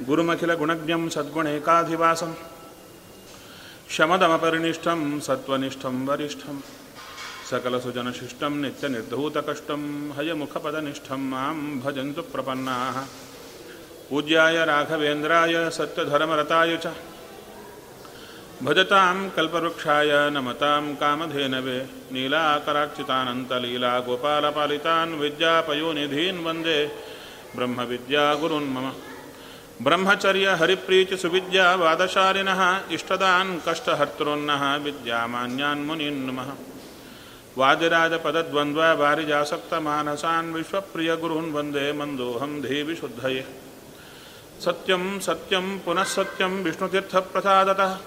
गुरुमखिलगुणज्ञं सद्गुणैकाधिवासं। शमदमपरिनिष्ठं सत्त्वनिष्ठं वरिष्ठं। सकलसुजनशिष्टं नित्यनिर्धूतकष्टं हयमुखपदनिष्ठं माँ भजन्तु प्रपन्नाः। पूज्याय राघवेन्द्राय सत्यधर्मरताय च। भजतां कल्पवृक्षाय नमतां कामधेनवे नीलाकराक्षितानन्तलीलागोपालपालितान् विद्यापयोनिधीन् वंदे। ब्रह्मविद्यागुरुन् मम। ब्रह्मचर्य, हरिप्रीति, सुविद्या, वादशारिण, इष्टदान, कष्टहर्तृन्न वारिजासक्त मानसान विश्व प्रिय गुरुन् वंदे मंदोहम मन्दोऽहं शुद्ध सत्यम सत्यम पुनः सत्यं, विष्णुतीर्थप्रसादतः।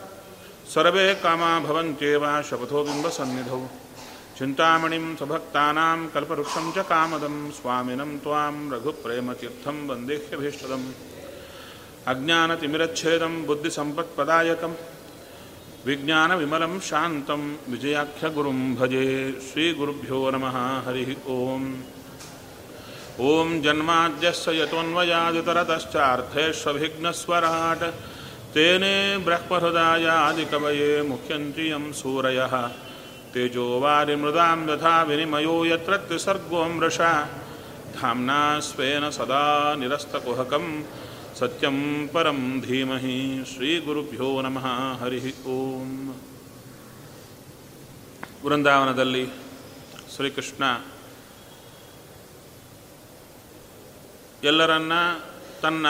सर्वे कामा भवन्त्येव, शपथो बिम्बसन्निधौ। चिंतामणि सभक्तानां कल्पवृक्षं च कामदं, स्वामिनं त्वां, रघुप्रेमतीर्थं वन्देह्यभीष्टदम् अज्ञानतिमिरच्छेदं बुद्धिसम्पत्पदायकं। विज्ञानविमलं शान्तं विजयाख्यगुरुं भजे श्रीगुरुभ्यो नम हरि ओं ओं जन्माद्यस्य यतोऽन्वयादितरतश्चार्थेष्वभिघ्नस्वराट्, तेने ब्रह्महृदायादिकवये मुख्यन्ति यं सूरयः। तेजोवारिमृदां दधा विनिमयो यत्र त्रिसर्गो मृषा धाम्ना स्वेन सदा निरस्तुहक सत्यं परं धीमहि श्रीगुरुभ्यो ನಮಃ ಹರಿ ಓಂ ವೃಂದಾವನದಲ್ಲಿ ಶ್ರೀಕೃಷ್ಣ ಎಲ್ಲರನ್ನ ತನ್ನ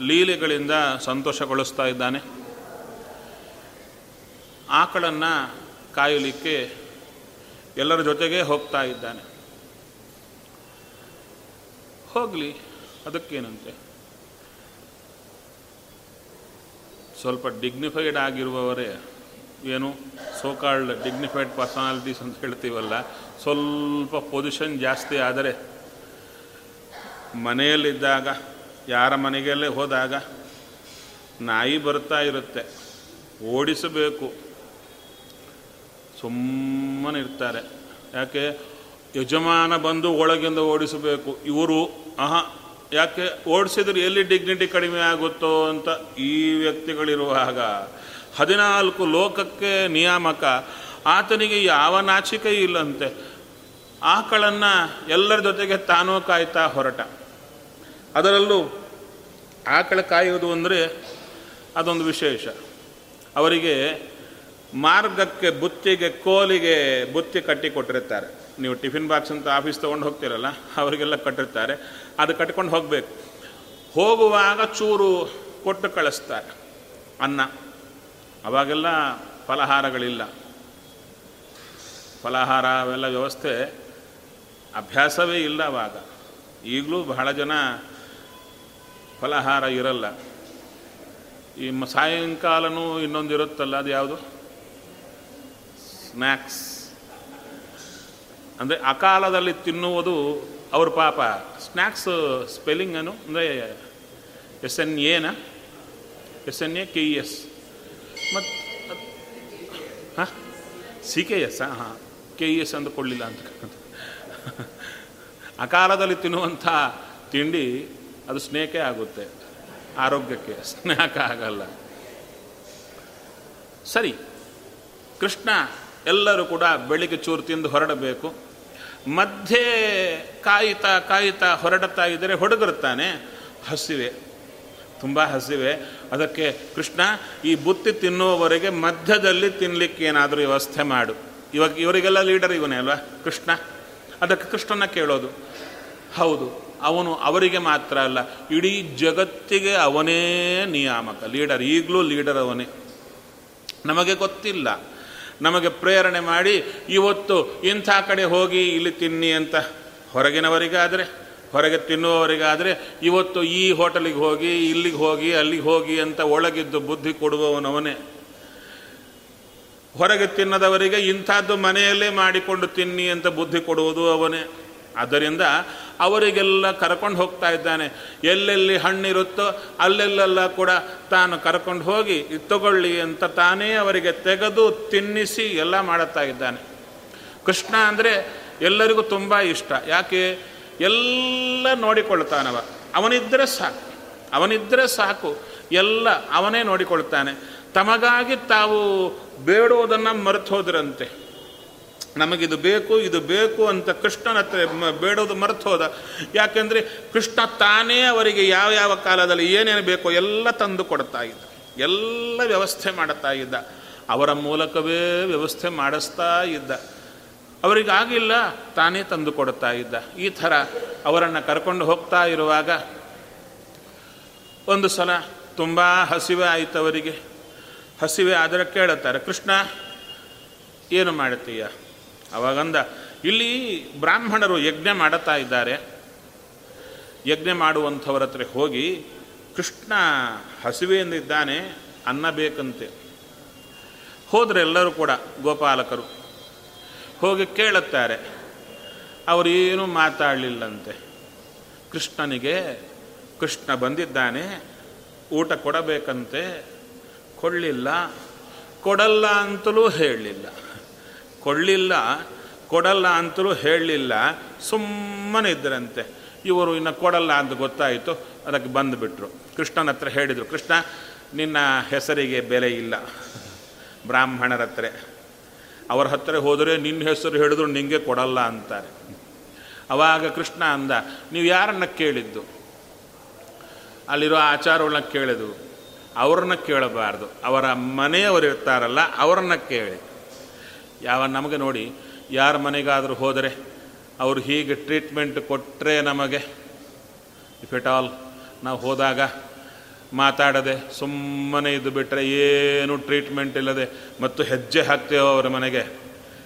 ಲೀಲೆಗಳಿಂದ ಸಂತೋಷಗೊಳಿಸ್ತಾ ಇದ್ದಾನೆ ಆಕಳನ್ನು ಕಾಯಲಿಕ್ಕೆ ಎಲ್ಲರ ಜೊತೆಗೆ ಹೋಗ್ತಾ ಇದ್ದಾನೆ ಹೋಗಲಿ ಅದಕ್ಕೇನಂತೆ ಸ್ವಲ್ಪ ಡಿಗ್ನಿಫೈಡ್ ಆಗಿರುವವರೇ, ಏನು ಸೋಕಾಲ್ಡ್ ಡಿಗ್ನಿಫೈಡ್ ಪರ್ಸನಾಲಿಟೀಸ್ ಅಂತ ಹೇಳ್ತೀವಲ್ಲ, ಸ್ವಲ್ಪ ಪೊಸಿಷನ್ ಜಾಸ್ತಿ ಆದರೆ, ಮನೆಯಲ್ಲಿದ್ದಾಗ, ಯಾರ ಮನೆಗೆಲ್ಲೇ ಹೋದಾಗ, ನಾಯಿ ಬರ್ತಾ ಇರುತ್ತೆ, ಓಡಿಸಬೇಕು. ಸುಮ್ಮನೆ ಇರ್ತಾರೆ. ಯಾಕೆ? ಯಜಮಾನ ಬಂದು ಒಳಗಿಂದ ಓಡಿಸಬೇಕು. ಇವರು, ಆಹಾ ಯಾಕೆ ಓಡಿಸಿದ್ರೆ ಎಲ್ಲಿ ಡಿಗ್ನಿಟಿ ಕಡಿಮೆ ಆಗುತ್ತೋ ಅಂತ ಈ ವ್ಯಕ್ತಿಗಳಿರುವಾಗ ಹದಿನಾಲ್ಕು ಲೋಕಕ್ಕೆ ನಿಯಾಮಕ. ಆತನಿಗೆ ಯಾವ ನಾಚಿಕೆ ಇಲ್ಲಂತೆ. ಆಕಳನ್ನು ಎಲ್ಲರ ಜೊತೆಗೆ ತಾನೂ ಕಾಯ್ತಾ ಹೊರಟ. ಅದರಲ್ಲೂ ಆಕಳ ಕಾಯುವುದು ಅಂದರೆ ಅದೊಂದು ವಿಶೇಷ. ಅವರಿಗೆ ಮಾರ್ಗಕ್ಕೆ, ಬುತ್ತಿಗೆ, ಕೋಲಿಗೆ ಬುತ್ತಿ ಕಟ್ಟಿ ಕೊಟ್ಟಿರ್ತಾರೆ ನೀವು ಟಿಫಿನ್ ಬಾಕ್ಸ್ ಅಂತ ಆಫೀಸ್ ತೊಗೊಂಡು ಹೋಗ್ತಿರಲ್ಲ, ಅವರಿಗೆಲ್ಲ ಕಟ್ಟಿರ್ತಾರೆ. ಅದು ಕಟ್ಕೊಂಡು ಹೋಗಬೇಕು. ಹೋಗುವಾಗ ಚೂರು ಕೊಟ್ಟು ಕಳಿಸ್ತಾರೆ. ಅನ್ನ. ಅವಾಗೆಲ್ಲ ಫಲಹಾರಗಳಿಲ್ಲ. ಫಲಹಾರ ಅವೆಲ್ಲ ವ್ಯವಸ್ಥೆ ಅಭ್ಯಾಸವೇ ಇಲ್ಲ ಅವಾಗ. ಈಗಲೂ ಬಹಳ ಜನ ಫಲಹಾರ ಇರಲ್ಲ. ಈ ಸಾಯಂಕಾಲನೂ ಇನ್ನೊಂದು ಇರುತ್ತಲ್ಲ, ಅದು ಯಾವುದು? ಸ್ನ್ಯಾಕ್ಸ್ ಅಂದರೆ ಅಕಾಲದಲ್ಲಿ ತಿನ್ನುವುದು ಅವ್ರ ಪಾಪ. ಸ್ನ್ಯಾಕ್ಸ್ ಸ್ಪೆಲ್ಲಿಂಗ್ ಏನು ಅಂದರೆ S N N S N A K E S ಮತ್ತು ಹಾಂ? ಸಿ ಕೆ ಎಸ್ ಹಾಂ ಕೆ ಇ ಎಸ್ ಅಂದುಕೊಳ್ಳಿಲ್ಲ ಅಂತ ಅಕಾಲದಲ್ಲಿ ತಿನ್ನುವಂಥ ತಿಂಡಿ ಅದು ಸ್ನೇಕೇ ಆಗುತ್ತೆ. ಆರೋಗ್ಯಕ್ಕೆ. ಸ್ನೇಹಕ ಆಗಲ್ಲ. ಸರಿ. ಕೃಷ್ಣ ಎಲ್ಲರೂ ಕೂಡ ಬೆಳಿಗ್ಗೆ ಚೂರು ತಿಂದು ಹೊರಡಬೇಕು. ಮಧ್ಯೆ ಕಾಯುತ್ತಾ ಕಾಯುತ್ತಾ ಹೊರಡುತ್ತಾ ಇದ್ದರೆ ಹೊಡಗಿರುತ್ತಾನೆ ಹಸಿವೆ, ತುಂಬ ಹಸಿವೆ. ಅದಕ್ಕೆ ಕೃಷ್ಣ, ಈ ಬುತ್ತಿ ತಿನ್ನುವವರೆಗೆ ಮಧ್ಯದಲ್ಲಿ ತಿನ್ನಲಿಕ್ಕೆ ಏನಾದರೂ ವ್ಯವಸ್ಥೆ ಮಾಡು. ಇವಾಗ ಇವರಿಗೆಲ್ಲ ಲೀಡರ್ ಇವನೇ ಅಲ್ವಾ? ಕೃಷ್ಣ. ಅದಕ್ಕೆ ಕೃಷ್ಣನ ಕೇಳೋದು. ಹೌದು, ಅವನು ಅವರಿಗೆ ಮಾತ್ರ ಅಲ್ಲ, ಇಡೀ ಜಗತ್ತಿಗೆ ಅವನೇ ನಿಯಾಮಕ. ಲೀಡರ್, ಈಗಲೂ ಲೀಡರ್ ಅವನೇ. ನಮಗೆ ಗೊತ್ತಿಲ್ಲ. ನಮಗೆ ಪ್ರೇರಣೆ ಮಾಡಿ, ಇವತ್ತು ಇಂಥ ಕಡೆ ಹೋಗಿ ಇಲ್ಲಿ ತಿನ್ನಿ ಅಂತ. ಹೊರಗಿನವರಿಗಾದರೆ, ಹೊರಗೆ ತಿನ್ನುವವರಿಗಾದರೆ, ಇವತ್ತು ಈ ಹೋಟೆಲಿಗೆ ಹೋಗಿ, ಇಲ್ಲಿಗೆ ಹೋಗಿ, ಅಲ್ಲಿಗೆ ಹೋಗಿ ಅಂತ ಒಳಗಿದ್ದು ಬುದ್ಧಿ ಕೊಡುವವನವನೇ ಹೊರಗೆ ತಿನ್ನದವರಿಗೆ ಇಂಥದ್ದು ಮನೆಯಲ್ಲೇ ಮಾಡಿಕೊಂಡು ತಿನ್ನಿ ಅಂತ ಬುದ್ಧಿ ಕೊಡುವುದು ಅವನೇ. ಆದ್ದರಿಂದ ಅವರಿಗೆಲ್ಲ ಕರ್ಕೊಂಡು ಹೋಗ್ತಾ ಇದ್ದಾನೆ. ಎಲ್ಲೆಲ್ಲಿ ಹಣ್ಣಿರುತ್ತೋ ಅಲ್ಲೆಲ್ಲೆಲ್ಲ ಕೂಡ ತಾನು ಕರ್ಕೊಂಡು ಹೋಗಿ ತಗೊಳ್ಳಿ ಅಂತ ತಾನೇ ಅವರಿಗೆ ತೆಗೆದು ತಿನ್ನಿಸಿ ಎಲ್ಲ ಮಾಡುತ್ತಾ ಇದ್ದಾನೆ. ಕೃಷ್ಣ ಅಂದರೆ ಎಲ್ಲರಿಗೂ ತುಂಬ ಇಷ್ಟ. ಯಾಕೆ? ಎಲ್ಲ ನೋಡಿಕೊಳ್ತಾನವ. ಅವನಿದ್ದರೆ ಸಾಕು. ಅವನಿದ್ದರೆ ಸಾಕು. ಎಲ್ಲ ಅವನೇ ನೋಡಿಕೊಳ್ತಾನೆ. ತಮಗಾಗಿ ತಾವು ಬೇಡುವುದನ್ನು ಮರೆತು ಹೋದ್ರಂತೆ ನಮಗಿದು ಬೇಕು, ಇದು ಬೇಕು ಅಂತ ಕೃಷ್ಣನ ಹತ್ರ ಬೇಡೋದು ಮರೆತು ಹೋದ. ಯಾಕೆಂದರೆ ಕೃಷ್ಣ ತಾನೇ ಅವರಿಗೆ ಯಾವ ಯಾವ ಕಾಲದಲ್ಲಿ ಏನೇನು ಬೇಕೋ ಎಲ್ಲ ತಂದು ಕೊಡ್ತಾ ಇದ್ದ. ಎಲ್ಲ ವ್ಯವಸ್ಥೆ ಮಾಡುತ್ತಾ ಇದ್ದ. ಅವರ ಮೂಲಕವೇ ವ್ಯವಸ್ಥೆ ಮಾಡಿಸ್ತಾ ಇದ್ದ. ಅವರಿಗಾಗಿಲ್ಲ, ತಾನೇ ತಂದು ಕೊಡ್ತಾ ಇದ್ದ. ಈ ಥರ ಅವರನ್ನು ಕರ್ಕೊಂಡು ಹೋಗ್ತಾ ಇರುವಾಗ ಒಂದು ಸಲ ತುಂಬ ಹಸಿವೆ ಆಯಿತು ಅವರಿಗೆ. ಹಸಿವೆ ಆದರೆ ಕೇಳುತ್ತಾರೆ ಕೃಷ್ಣ, ಏನು ಮಾಡುತ್ತೀಯ ಅವಾಗಂದ, ಇಲ್ಲಿ ಬ್ರಾಹ್ಮಣರು ಯಜ್ಞ ಮಾಡುತ್ತಾ ಇದ್ದಾರೆ. ಯಜ್ಞ ಮಾಡುವಂಥವ್ರ ಹತ್ರ ಹೋಗಿ, ಕೃಷ್ಣ ಹಸಿವೆಯಿಂದಿದ್ದಾನೆ ಅನ್ನ ಬೇಕಂತೆ. ಹೋದರೆ ಎಲ್ಲರೂ ಕೂಡ ಗೋಪಾಲಕರು. ಹೋಗಿ ಕೇಳುತ್ತಾರೆ ಅವರೇನು ಮಾತಾಡಲಿಲ್ಲಂತೆ. ಕೃಷ್ಣನಿಗೆ, ಕೃಷ್ಣ ಬಂದಿದ್ದಾನೆ, ಊಟ ಕೊಡಬೇಕಂತೆ. ಕೊಡಲಿಲ್ಲ, ಕೊಡಲ್ಲ ಅಂತಲೂ ಹೇಳಲಿಲ್ಲ ಕೊಡಲಿಲ್ಲ, ಕೊಡಲ್ಲ ಅಂತಲೂ ಹೇಳಲಿಲ್ಲ. ಸುಮ್ಮನೆ ಇದ್ದರಂತೆ. ಇವರು ಇನ್ನು ಕೊಡಲ್ಲ ಅಂತ ಗೊತ್ತಾಯಿತು, ಅದಕ್ಕೆ ಬಂದುಬಿಟ್ರು. ಕೃಷ್ಣನ ಹತ್ರ ಹೇಳಿದರು, ಕೃಷ್ಣ, ನಿನ್ನ ಹೆಸರಿಗೆ ಬೆಲೆ ಇಲ್ಲ. ಬ್ರಾಹ್ಮಣರ ಹತ್ರ. ಅವರ ಹತ್ರ ಹೋದರೆ ನಿನ್ನ ಹೆಸರು ಹೇಳಿದ್ರು ನಿಂಗೆ ಕೊಡಲ್ಲ ಅಂತಾರೆ. ಅವಾಗ ಕೃಷ್ಣ ಅಂದ, ನೀವು ಯಾರನ್ನ ಕೇಳಿದ್ದು? ಅಲ್ಲಿರೋ ಆಚಾರಗಳನ್ನ ಕೇಳಿದ್ವು. ಅವ್ರನ್ನ ಕೇಳಬಾರ್ದು. ಅವರ ಮನೆಯವರು ಇರ್ತಾರಲ್ಲ, ಅವರನ್ನ ಕೇಳಿ. ಯಾವ ನಮಗೆ ನೋಡಿ ಯಾರ ಮನೆಗಾದರೂ ಹೋದರೆ ಅವರು ಹೀಗೆ ಟ್ರೀಟ್ಮೆಂಟ್ ಕೊಟ್ಟರೆ ನಮಗೆ ಇಫ್ ಎಟ್ ಆಲ್ ನಾವು ಹೋದಾಗ ಮಾತಾಡದೆ ಸುಮ್ಮನೆ ಇದ್ದು ಬಿಟ್ಟರೆ ಏನು ಟ್ರೀಟ್ಮೆಂಟ್ ಇಲ್ಲದೆ ಮತ್ತು ಹೆಜ್ಜೆ ಹಾಕ್ತೀವೋ ಅವರ ಮನೆಗೆ.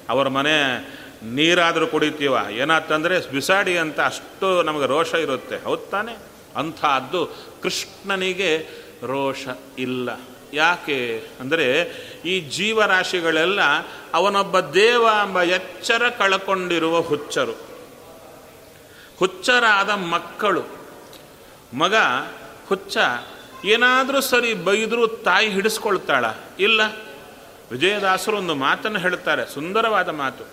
ಅವರ ಮನೆ ನೀರಾದರೂ ಕುಡಿತೀವ, ಏನಾತಂದರೆ ಬಿಸಾಡಿ ಅಂತ ಅಷ್ಟು ನಮಗೆ ರೋಷ ಇರುತ್ತೆ. ಹೌದು ತಾನೆ? ಅಂಥದ್ದು ಕೃಷ್ಣನಿಗೆ ರೋಷ ಇಲ್ಲ. ಯಾಕೆ ಅಂದರೆ ಈ ಜೀವರಾಶಿಗಳೆಲ್ಲ ಅವನೊಬ್ಬ ದೇವ ಎಂಬ ಎಚ್ಚರ ಕಳಕೊಂಡಿರುವ ಹುಚ್ಚರು. ಹುಚ್ಚರಾದ ಮಕ್ಕಳು. ಮಗ, ಹುಚ್ಚ, ಏನಾದರೂ ಸರಿ ಬೈದರೂ ತಾಯಿ ಹಿಡಿಸ್ಕೊಳ್ತಾಳ? ಇಲ್ಲ. ವಿಜಯದಾಸರು ಒಂದು ಮಾತನ್ನು ಹೇಳ್ತಾರೆ, ಸುಂದರವಾದ ಮಾತು.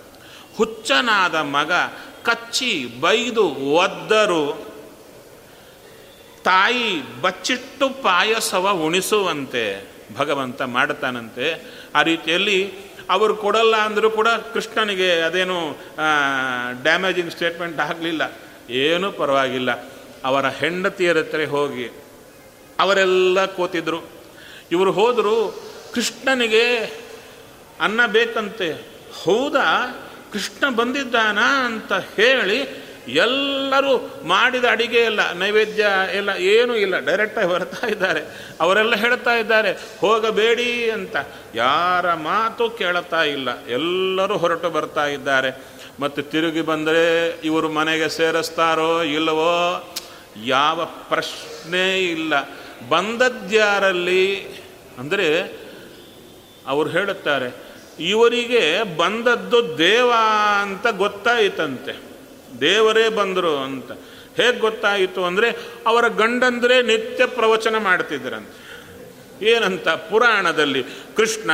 ಹುಚ್ಚನಾದ ಮಗ ಕಚ್ಚಿ, ಬೈದು, ಒದ್ದರು, ತಾಯಿ ಬಚ್ಚಿಟ್ಟು ಪಾಯಸವ ಉಣಿಸುವಂತೆ. ಭಗವಂತ ಮಾಡ್ತಾನಂತೆ ಆ ರೀತಿಯಲ್ಲಿ ಅವರು ಕೊಡಲ್ಲ ಅಂದರೂ ಕೂಡ ಕೃಷ್ಣನಿಗೆ ಅದೇನು ಡ್ಯಾಮೇಜಿಂಗ್ ಸ್ಟೇಟ್ಮೆಂಟ್ ಆಗಲಿಲ್ಲ. ಏನೂ ಪರವಾಗಿಲ್ಲ. ಅವರ ಹೆಂಡತಿಯರ ಹತ್ರ ಹೋಗಿ ಅವರೆಲ್ಲ ಕೂತಿದ್ರು. ಇವರು ಹೋದರು, ಕೃಷ್ಣನಿಗೆ ಅನ್ನ ಬೇಕಂತೆ. ಹೌದಾ? ಕೃಷ್ಣ ಬಂದಿದ್ದಾನಾ ಅಂತ ಹೇಳಿ ಎಲ್ಲರೂ ಮಾಡಿದ ಅಡಿಗೆ ಎಲ್ಲ ನೈವೇದ್ಯ ಎಲ್ಲ ಏನೂ ಇಲ್ಲ. ಡೈರೆಕ್ಟಾಗಿ ಬರ್ತಾ ಇದ್ದಾರೆ. ಅವರೆಲ್ಲ ಹೇಳ್ತಾ ಇದ್ದಾರೆ, ಹೋಗಬೇಡಿ ಅಂತ. ಯಾರ ಮಾತು ಕೇಳುತ್ತಾ ಇಲ್ಲ. ಎಲ್ಲರೂ ಹೊರಟು ಬರ್ತಾ ಇದ್ದಾರೆ. ಮತ್ತು ತಿರುಗಿ ಬಂದರೆ ಇವರು ಮನೆಗೆ ಸೇರಿಸ್ತಾರೋ ಇಲ್ಲವೋ, ಯಾವ ಪ್ರಶ್ನೆ ಇಲ್ಲ. ಬಂದದ್ಯಾರಲ್ಲಿ ಅಂದರೆ ಅವರು ಹೇಳುತ್ತಾರೆ, ಇವರಿಗೆ ಬಂದದ್ದು ದೇವ ಅಂತ ಗೊತ್ತಾಯಿತಂತೆ. ದೇವರೇ ಬಂದರು ಅಂತ. ಹೇಗೆ ಗೊತ್ತಾಯಿತು ಅಂದರೆ ಅವರ ಗಂಡಂದರೆ ನಿತ್ಯ ಪ್ರವಚನ ಮಾಡ್ತಿದ್ರಂತೆ. ಏನಂತ ಪುರಾಣದಲ್ಲಿ ಕೃಷ್ಣ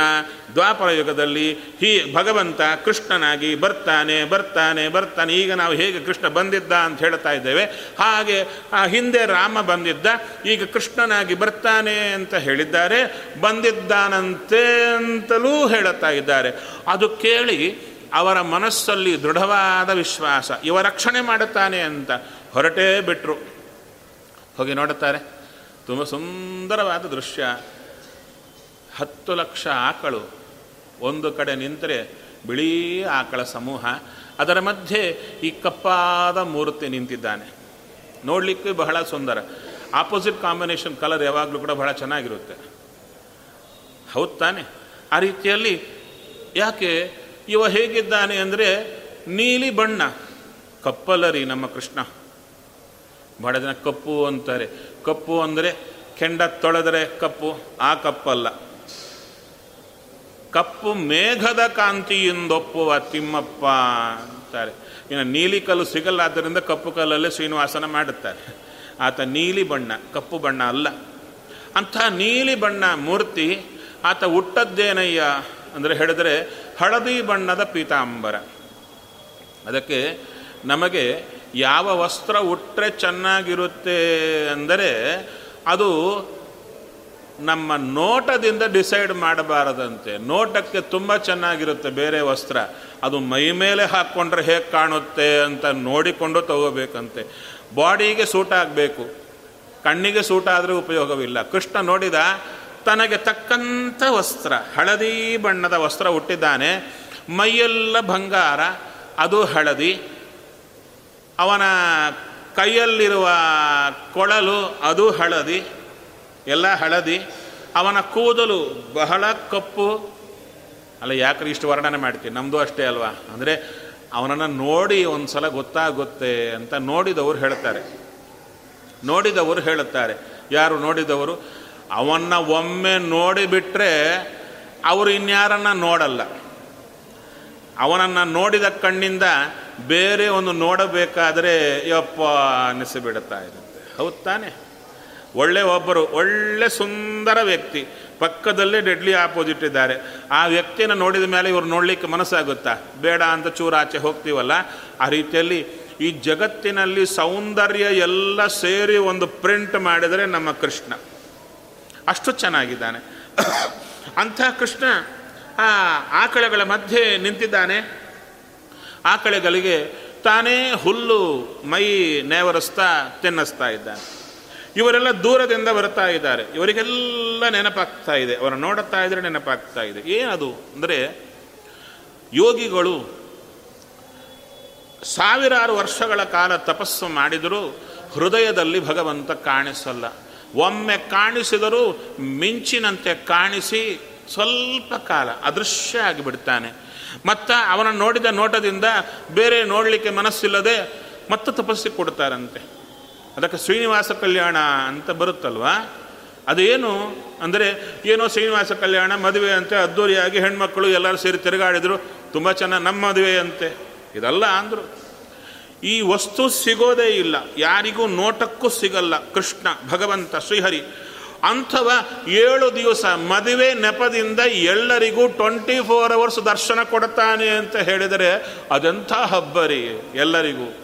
ದ್ವಾಪರ ಯುಗದಲ್ಲಿ ಹೀ ಭಗವಂತ ಕೃಷ್ಣನಾಗಿ ಬರ್ತಾನೆ ಬರ್ತಾನೆ ಬರ್ತಾನೆ. ಈಗ ನಾವು ಹೇಗೆ ಕೃಷ್ಣ ಬಂದಿದ್ದ ಅಂತ ಹೇಳ್ತಾ ಇದ್ದೇವೆ. ಹಾಗೆ ಆ ಹಿಂದೆ ರಾಮ ಬಂದಿದ್ದ, ಈಗ ಕೃಷ್ಣನಾಗಿ ಬರ್ತಾನೆ ಅಂತ ಹೇಳಿದ್ದಾರೆ. ಬಂದಿದ್ದಾನಂತೆ ಅಂತಲೂ ಹೇಳುತ್ತಾ ಇದ್ದಾರೆ. ಅದು ಕೇಳಿ ಅವರ ಮನಸ್ಸಲ್ಲಿ ದೃಢವಾದ ವಿಶ್ವಾಸ, ಇವ ರಕ್ಷಣೆ ಮಾಡುತ್ತಾನೆ ಅಂತ ಹೊರಟೇ ಬಿಟ್ಟರು ಹೋಗಿ ನೋಡುತ್ತಾರೆ, ತುಂಬ ಸುಂದರವಾದ ದೃಶ್ಯ. ಹತ್ತು ಲಕ್ಷ ಆಕಳು ಒಂದು ಕಡೆ ನಿಂತರೆ ಬಿಳಿ ಆಕಳ ಸಮೂಹ, ಅದರ ಮಧ್ಯೆ ಈ ಕಪ್ಪಾದ ಮೂರ್ತಿ ನಿಂತಿದ್ದಾನೆ. ನೋಡಲಿಕ್ಕೆ ಬಹಳ ಸುಂದರ. ಆಪೋಸಿಟ್ ಕಾಂಬಿನೇಷನ್ ಕಲರ್ ಯಾವಾಗಲೂ ಕೂಡ ಬಹಳ ಚೆನ್ನಾಗಿರುತ್ತೆ. ಹೌದು ತಾನೆ? ಆ ರೀತಿಯಲ್ಲಿ ಯಾಕೆ ಇವ ಹೇಗಿದ್ದಾನೆ ಅಂದರೆ ನೀಲಿ ಬಣ್ಣ. ಕಪ್ಪಲರಿ ನಮ್ಮ ಕೃಷ್ಣ. ಬಡ ಜನ ಕಪ್ಪು ಅಂತಾರೆ. ಕಪ್ಪು ಅಂದರೆ ಕೆಂಡ ತೊಳೆದರೆ ಕಪ್ಪು, ಆ ಕಪ್ಪಲ್ಲ. ಕಪ್ಪು ಮೇಘದ ಕಾಂತಿಯಿಂದೊಪ್ಪುವ ತಿಮ್ಮಪ್ಪ ಅಂತಾರೆ. ಇನ್ನು ನೀಲಿ ಕಲ್ಲು ಸಿಗಲ್ಲ ಆದ್ದರಿಂದ ಕಪ್ಪು ಕಲ್ಲಲ್ಲೇ ಶ್ರೀನಿವಾಸನ ಮಾಡುತ್ತಾರೆ. ಆತ ನೀಲಿ ಬಣ್ಣ, ಕಪ್ಪು ಬಣ್ಣ ಅಲ್ಲ. ಅಂಥ ನೀಲಿ ಬಣ್ಣ ಮೂರ್ತಿ ಆತ ಹುಟ್ಟದ್ದೇನಯ್ಯ ಅಂದರೆ ಹೇಳಿದ್ರೆ ಹಳದಿ ಬಣ್ಣದ ಪೀತಾಂಬರ. ಅದಕ್ಕೆ ನಮಗೆ ಯಾವ ವಸ್ತ್ರ ಉಟ್ಟರೆ ಚೆನ್ನಾಗಿರುತ್ತೆ ಅಂದರೆ ಅದು ನಮ್ಮ ನೋಟದಿಂದ ಡಿಸೈಡ್ ಮಾಡಬಾರದಂತೆ. ನೋಟಕ್ಕೆ ತುಂಬ ಚೆನ್ನಾಗಿರುತ್ತೆ ಬೇರೆ ವಸ್ತ್ರ. ಅದು ಮೈ ಮೇಲೆ ಹಾಕ್ಕೊಂಡ್ರೆ ಹೇಗೆ ಕಾಣುತ್ತೆ ಅಂತ ನೋಡಿಕೊಂಡು ತಗೋಬೇಕಂತೆ. ಬಾಡಿಗೆ ಸೂಟ್ ಆಗಬೇಕು. ಕಣ್ಣಿಗೆ ಸೂಟ್ ಆದರೆ ಉಪಯೋಗವಿಲ್ಲ. ಕೃಷ್ಣ ನೋಡಿದ ತನಗೆ ತಕ್ಕಂಥ ವಸ್ತ್ರ, ಹಳದಿ ಬಣ್ಣದ ವಸ್ತ್ರ ಹುಟ್ಟಿದ್ದಾನೆ ಮೈಯೆಲ್ಲ ಬಂಗಾರ, ಅದು ಹಳದಿ. ಅವನ ಕೈಯಲ್ಲಿರುವ ಕೊಳಲು ಅದು ಹಳದಿ, ಎಲ್ಲ ಹಳದಿ. ಅವನ ಕೂದಲು ಬಹಳ ಕಪ್ಪು. ಅಲ್ಲ, ಯಾಕ್ರಿ ಇಷ್ಟು ವರ್ಣನೆ ಮಾಡ್ತೀವಿ ನಮ್ಮದು ಅಷ್ಟೇ ಅಲ್ವಾ? ಅಂದರೆ ಅವನನ್ನು ನೋಡಿ ಒಂದು ಸಲ ಗೊತ್ತಾಗುತ್ತೆ ಅಂತ ನೋಡಿದವರು ಹೇಳ್ತಾರೆ. ನೋಡಿದವರು ಹೇಳುತ್ತಾರೆ. ಯಾರು ನೋಡಿದವರು? ಅವನ್ನ ಒಮ್ಮೆ ನೋಡಿಬಿಟ್ರೆ ಅವರು ಇನ್ಯಾರನ್ನ ನೋಡಲ್ಲ. ಅವನನ್ನು ನೋಡಿದ ಕಣ್ಣಿಂದ ಬೇರೆ ಒಂದು ನೋಡಬೇಕಾದರೆ ಯಪ್ಪ ಅನಿಸಿಬಿಡುತ್ತಾ ಇರುತ್ತೆ. ಹೌದು ತಾನೆ? ಒಳ್ಳೆ ಒಬ್ಬರು, ಒಳ್ಳೆ ಸುಂದರ ವ್ಯಕ್ತಿ. ಪಕ್ಕದಲ್ಲೇ ಡೆಡ್ಲಿ ಆಪೋಸಿಟ್ ಇದ್ದಾರೆ. ಆ ವ್ಯಕ್ತಿಯನ್ನು ನೋಡಿದ ಮೇಲೆ ಇವರು ನೋಡಲಿಕ್ಕೆ ಮನಸ್ಸಾಗುತ್ತಾ? ಬೇಡ ಅಂತ ಚೂರಾಚೆ ಹೋಗ್ತೀವಲ್ಲ? ಆ ರೀತಿಯಲ್ಲಿ ಈ ಜಗತ್ತಿನಲ್ಲಿ ಸೌಂದರ್ಯ ಎಲ್ಲ ಸೇರಿ ಒಂದು ಪ್ರಿಂಟ್ ಮಾಡಿದರೆ ನಮ್ಮ ಕೃಷ್ಣ. ಅಷ್ಟು ಚೆನ್ನಾಗಿದ್ದಾನೆ. ಅಂಥ ಕೃಷ್ಣ ಆ ಆಕಳೆಗಳ ಮಧ್ಯೆ ನಿಂತಿದ್ದಾನೆ. ಆಕಳೆಗಳಿಗೆ ತಾನೇ ಹುಲ್ಲು, ಮೈ ನೇವರಿಸ್ತಾ ತಿನ್ನಿಸ್ತಾ ಇದ್ದಾನೆ. ಇವರೆಲ್ಲ ದೂರದಿಂದ ಬರ್ತಾ ಇದ್ದಾರೆ. ಇವರಿಗೆಲ್ಲ ನೆನಪಾಗ್ತಾ ಇದೆ. ಅವರ ನೋಡುತ್ತಾ ಇದ್ರೆ ನೆನಪಾಗ್ತಾ ಇದೆ. ಏನದು? ಅಂದರೆ ಯೋಗಿಗಳು ಸಾವಿರಾರು ವರ್ಷಗಳ ಕಾಲ ತಪಸ್ಸು ಮಾಡಿದರೂ ಹೃದಯದಲ್ಲಿ ಭಗವಂತ ಕಾಣಿಸಲ್ಲ. ಒಮ್ಮೆ ಕಾಣಿಸಿದರೂ ಮಿಂಚಿನಂತೆ ಕಾಣಿಸಿ ಸ್ವಲ್ಪ ಕಾಲ ಅದೃಶ್ಯ ಆಗಿಬಿಡ್ತಾನೆ. ಮತ್ತು ಅವನ ನೋಡಿದ ನೋಟದಿಂದ ಬೇರೆ ನೋಡಲಿಕ್ಕೆ ಮನಸ್ಸಿಲ್ಲದೆ ಮತ್ತೆ ತಪಸ್ಸಿ ಕೊಡ್ತಾರಂತೆ. ಅದಕ್ಕೆ ಶ್ರೀನಿವಾಸ ಕಲ್ಯಾಣ ಅಂತ ಬರುತ್ತಲ್ವಾ? ಅದೇನು? ಅಂದರೆ ಏನೋ ಶ್ರೀನಿವಾಸ ಕಲ್ಯಾಣ ಮದುವೆ ಅಂತೆ, ಅದ್ದೂರಿಯಾಗಿ ಹೆಣ್ಮಕ್ಳು ಎಲ್ಲರೂ ಸೇರಿ ತಿರುಗಾಡಿದರು, ತುಂಬ ಚೆನ್ನಾಗಿ ನಮ್ಮ ಮದುವೆ ಅಂತೆ ಇದೆಲ್ಲ ಅಂದರು. ಈ ವಸ್ತು ಸಿಗೋದೇ ಇಲ್ಲ. ಯಾರಿಗೂ ನೋಟಕ್ಕೂ ಸಿಗಲ್ಲ. ಕೃಷ್ಣ, ಭಗವಂತ, ಶ್ರೀಹರಿ, ಅಂಥವ ಏಳು ದಿವಸ ಮದುವೆ ನೆಪದಿಂದ ಎಲ್ಲರಿಗೂ ಟ್ವೆಂಟಿ ಫೋರ್ ಅವರ್ಸ್ ದರ್ಶನ ಕೊಡ್ತಾನೆ ಅಂತ ಹೇಳಿದರೆ ಅದೆಂಥ ಹಬ್ಬರಿ ಎಲ್ಲರಿಗೂ.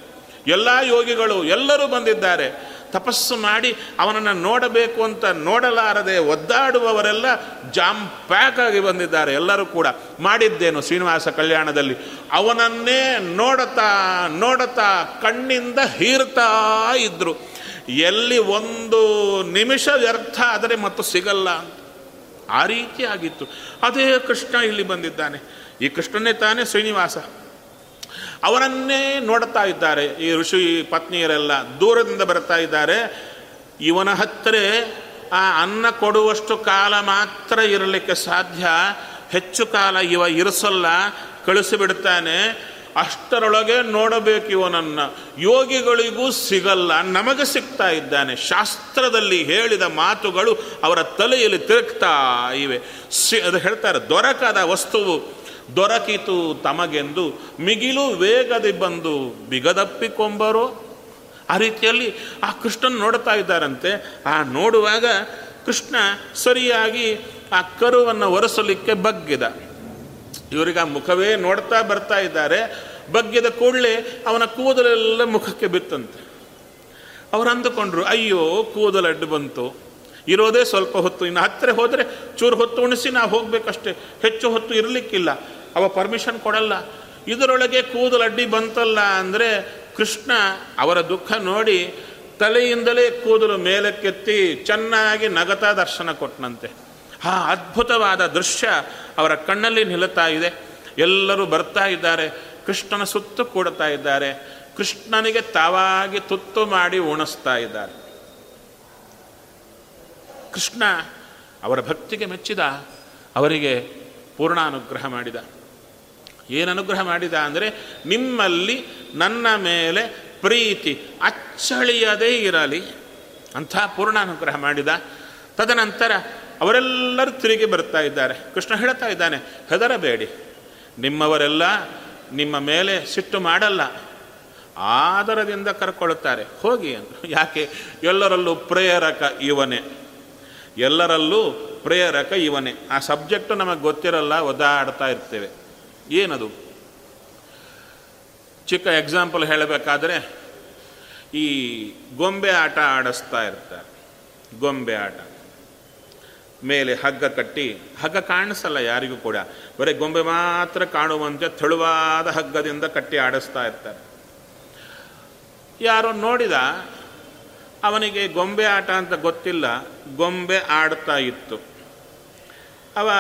ಎಲ್ಲ ಯೋಗಿಗಳು ಎಲ್ಲರೂ ಬಂದಿದ್ದಾರೆ. ತಪಸ್ಸು ಮಾಡಿ ಅವನನ್ನು ನೋಡಬೇಕು ಅಂತ ನೋಡಲಾರದೆ ಒದ್ದಾಡುವವರೆಲ್ಲ ಜಾಮ್ ಪ್ಯಾಕ್ ಆಗಿ ಬಂದಿದ್ದಾರೆ, ಎಲ್ಲರೂ ಕೂಡ. ಮಾಡಿದ್ದೇನು ಶ್ರೀನಿವಾಸ ಕಲ್ಯಾಣದಲ್ಲಿ? ಅವನನ್ನೇ ನೋಡುತ್ತಾ ನೋಡುತ್ತಾ ಕಣ್ಣಿಂದ ಹೀರ್ತಾ ಇದ್ರು. ಎಲ್ಲಿ ಒಂದು ನಿಮಿಷ ವ್ಯರ್ಥ ಆದರೆ ಮತ್ತು ಸಿಗಲ್ಲ ಆ ರೀತಿ ಆಗಿತ್ತು. ಅದೇ ಕೃಷ್ಣ ಇಲ್ಲಿ ಬಂದಿದ್ದಾನೆ. ಈ ಕೃಷ್ಣನೇ ತಾನೇ ಶ್ರೀನಿವಾಸ. ಅವರನ್ನೇ ನೋಡ್ತಾ ಇದ್ದಾರೆ. ಈ ಋಷಿ ಪತ್ನಿಯರೆಲ್ಲ ದೂರದಿಂದ ಬರ್ತಾ ಇದ್ದಾರೆ. ಇವನ ಹತ್ತಿರ ಆ ಅನ್ನ ಕೊಡುವಷ್ಟು ಕಾಲ ಮಾತ್ರ ಇರಲಿಕ್ಕೆ ಸಾಧ್ಯ. ಹೆಚ್ಚು ಕಾಲ ಇವ ಇರಿಸಲ್ಲ ಕಳಿಸಿಬಿಡ್ತಾನೆ ಅಷ್ಟರೊಳಗೆ ನೋಡಬೇಕು ಇವನನ್ನು. ಯೋಗಿಗಳಿಗೂ ಸಿಗಲ್ಲ, ನಮಗೆ ಸಿಗ್ತಾ ಇದ್ದಾನೆ. ಶಾಸ್ತ್ರದಲ್ಲಿ ಹೇಳಿದ ಮಾತುಗಳು ಅವರ ತಲೆಯಲ್ಲಿ ತಿರುಗ್ತಾ ಇವೆ. ಸಿ, ಅದು ಹೇಳ್ತಾರೆ, ದೊರಕದ ವಸ್ತುವು ದೊರಕಿತು ತಮಗೆಂದು ಮಿಗಿಲು ವೇಗದಿ ಬಂದು ಬಿಗದಪ್ಪಿಕೊಂಬರು. ಆ ರೀತಿಯಲ್ಲಿ ಆ ಕೃಷ್ಣನ್ ನೋಡ್ತಾ ಇದ್ದಾರಂತೆ. ಆ ನೋಡುವಾಗ ಕೃಷ್ಣ ಸರಿಯಾಗಿ ಆ ಕರುವನ್ನು ಒರೆಸಲಿಕ್ಕೆ ಬಗ್ಗಿದ. ಇವರಿಗೆ ಆ ಮುಖವೇ ನೋಡ್ತಾ ಬರ್ತಾ ಇದ್ದಾರೆ. ಬಗ್ಗಿದ ಕೂಡಲೇ ಅವನ ಕೂದಲೆಲ್ಲ ಮುಖಕ್ಕೆ ಬಿತ್ತಂತೆ. ಅವರು ಅಂದುಕೊಂಡ್ರು, ಅಯ್ಯೋ, ಕೂದಲು ಅಡ್ಡು ಬಂತು. ಇರೋದೇ ಸ್ವಲ್ಪ ಹೊತ್ತು. ಇನ್ನು ಹತ್ತಿರ ಹೋದರೆ ಚೂರು ಹೊತ್ತು ಉಣಿಸಿ ನಾವು ಹೋಗಬೇಕಷ್ಟೇ. ಹೆಚ್ಚು ಹೊತ್ತು ಇರಲಿಕ್ಕಿಲ್ಲ. ಅವ ಪರ್ಮಿಷನ್ ಕೊಡಲ್ಲ. ಇದರೊಳಗೆ ಕೂದಲು ಅಡ್ಡಿ ಬಂತಲ್ಲ ಅಂದರೆ ಕೃಷ್ಣ ಅವರ ದುಃಖ ನೋಡಿ ತಲೆಯಿಂದಲೇ ಕೂದಲು ಮೇಲಕ್ಕೆತ್ತಿ ಚೆನ್ನಾಗಿ ನಗತಾ ದರ್ಶನ ಕೊಟ್ಟನಂತೆ ಆ ಅದ್ಭುತವಾದ ದೃಶ್ಯ ಅವರ ಕಣ್ಣಲ್ಲಿ ನಿಲ್ಲುತ್ತಾ ಇದೆ. ಎಲ್ಲರೂ ಬರ್ತಾ ಇದ್ದಾರೆ. ಕೃಷ್ಣನ ಸುತ್ತು ಕೂಡ್ತಾ ಇದ್ದಾರೆ. ಕೃಷ್ಣನಿಗೆ ತಾವಾಗಿ ತುತ್ತು ಮಾಡಿ ಉಣಿಸ್ತಾ ಇದ್ದಾರೆ. ಕೃಷ್ಣ ಅವರ ಭಕ್ತಿಗೆ ಮೆಚ್ಚಿದ, ಅವರಿಗೆ ಪೂರ್ಣಾನುಗ್ರಹ ಮಾಡಿದ. ಏನು ಅನುಗ್ರಹ ಮಾಡಿದ ಅಂದರೆ, ನಿಮ್ಮಲ್ಲಿ ನನ್ನ ಮೇಲೆ ಪ್ರೀತಿ ಅಚ್ಚಳಿಯದೇ ಇರಲಿ ಅಂಥ ಪೂರ್ಣಾನುಗ್ರಹ ಮಾಡಿದ. ತದನಂತರ ಅವರೆಲ್ಲರೂ ತಿರುಗಿ ಬರ್ತಾ ಇದ್ದಾರೆ. ಕೃಷ್ಣ ಹೇಳ್ತಾ ಇದ್ದಾನೆ, ಹೆದರಬೇಡಿ. ನಿಮ್ಮವರೆಲ್ಲ ನಿಮ್ಮ ಮೇಲೆ ಸಿಟ್ಟು ಮಾಡಲ್ಲ. ಆದರದಿಂದ ಕರ್ಕೊಳ್ಳುತ್ತಾರೆ. ಹೋಗಿ ಅಂದರು ಯಾಕೆ? ಎಲ್ಲರಲ್ಲೂ ಪ್ರೇರಕ ಇವನೇ. ಎಲ್ಲರಲ್ಲೂ ಪ್ರೇರಕ ಇವನೇ. ಆ ಸಬ್ಜೆಕ್ಟು ನಮಗೆ ಗೊತ್ತಿರಲ್ಲ, ಒದ್ದಾಡ್ತಾ ಇರ್ತೇವೆ. ಏನದು? ಚಿಕ್ಕ ಎಕ್ಸಾಂಪಲ್ ಹೇಳಬೇಕಾದ್ರೆ, ಈ ಗೊಂಬೆ ಆಟ ಆಡಿಸ್ತಾ ಇರ್ತಾರೆ. ಗೊಂಬೆ ಆಟ. ಮೇಲೆ ಹಗ್ಗ ಕಟ್ಟಿ, ಹಗ್ಗ ಕಾಣಿಸಲ್ಲ ಯಾರಿಗೂ ಕೂಡ. ಬರೀ ಗೊಂಬೆ ಮಾತ್ರ ಕಾಣುವಂತೆ ತೆಳುವಾದ ಹಗ್ಗದಿಂದ ಕಟ್ಟಿ ಆಡಿಸ್ತಾ ಇರ್ತಾರೆ. ಯಾರೋ ನೋಡಿದ, ಅವನಿಗೆ ಗೊಂಬೆ ಆಟ ಅಂತ ಗೊತ್ತಿಲ್ಲ ಗೊಂಬೆ ಆಡ್ತಾ ಇತ್ತು. ಅವ,